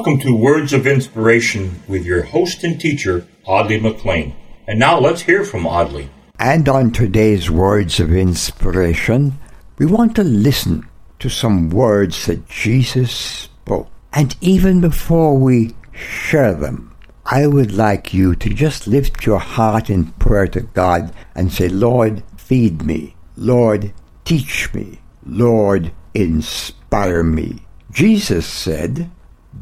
Welcome to Words of Inspiration with your host and teacher, Audley McLean. And now let's hear from Audley. And on today's words of inspiration, we want to listen to some words that Jesus spoke. And even before we share them, I would like you to just lift your heart in prayer to God and say, Lord, feed me. Lord, teach me. Lord, inspire me. Jesus said,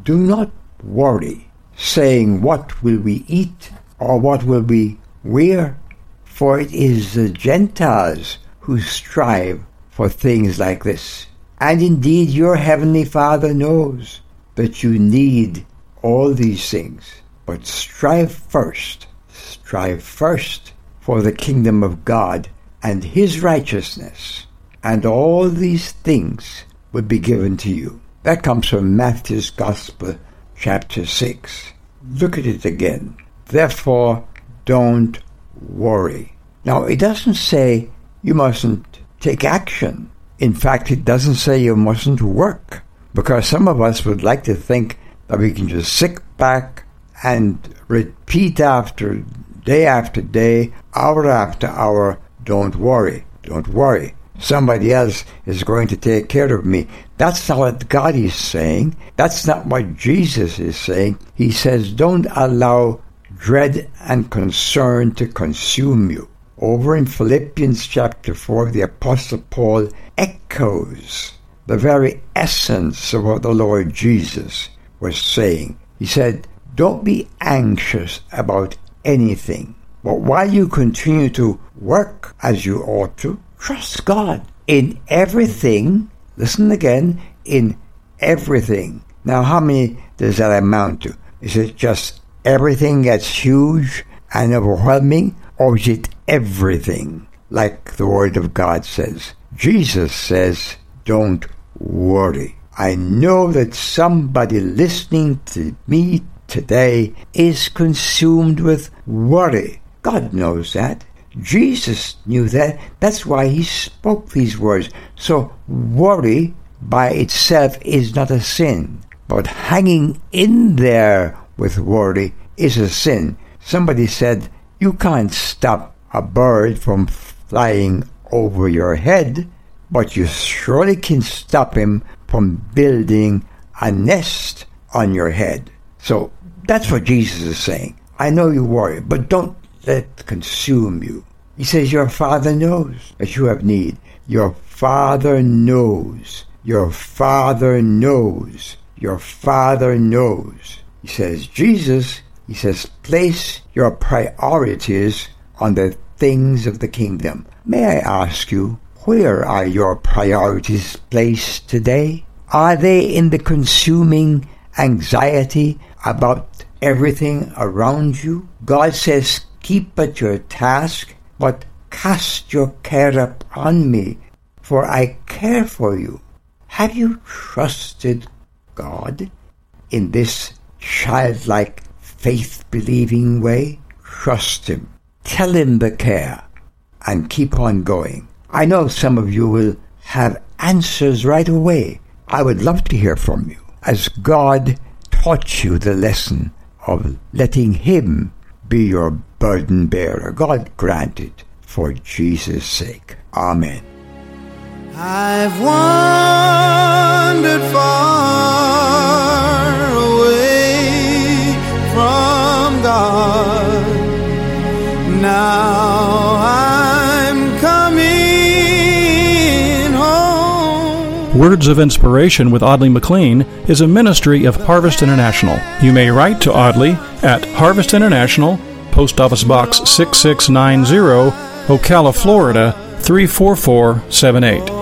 Do not worry, saying, What will we eat or what will we wear? For it is the Gentiles who strive for things like this. And indeed, your heavenly Father knows that you need all these things. But strive first, strive first for the kingdom of God and his righteousness, and all these things will be given to you. That comes from Matthew's Gospel, chapter 6. Look at it again. Therefore, don't worry. Now, it doesn't say you mustn't take action. In fact, it doesn't say you mustn't work, because some of us would like to think that we can just sit back and repeat after day after day, hour after hour, don't worry, don't worry. Somebody else is going to take care of me. That's not what God is saying. That's not what Jesus is saying. He says, don't allow dread and concern to consume you. Over in Philippians chapter 4, the Apostle Paul echoes the very essence of what the Lord Jesus was saying. He said, Don't be anxious about anything, but while you continue to work as you ought to, trust God in everything. Listen again, in everything. Now, how many does that amount to? Is it just everything that's huge and overwhelming, or is it everything, like the Word of God says? Jesus says, Don't worry. I know that somebody listening to me today is consumed with worry. God knows that. Jesus knew that. That's why he spoke these words. So, worry by itself is not a sin, but hanging in there with worry is a sin. Somebody said, You can't stop a bird from flying over your head, but you surely can stop him from building a nest on your head. So that's what Jesus is saying. I know you worry, but don't let it consume you. He says, Your Father knows that you have need. Your Father knows. Your Father knows. Your Father knows. He says, Jesus, he says, place your priorities on the things of the kingdom. May I ask you, where are your priorities placed today? Are they in the consuming anxiety about everything around you? God says, keep at your task, but cast your care upon me, for I care for you. Have you trusted God in this childlike, faith believing way? Trust Him. Tell Him the care and keep on going. I know some of you will have answers right away. I would love to hear from you as God taught you the lesson of letting Him be your burden bearer. God grant it for Jesus' sake. Amen. I've wandered far away from God. Now I'm coming home. Words of Inspiration with Audley McLean is a ministry of Harvest International. You may write to Audley at Harvest International, Post Office Box 6690, Ocala, Florida 34478.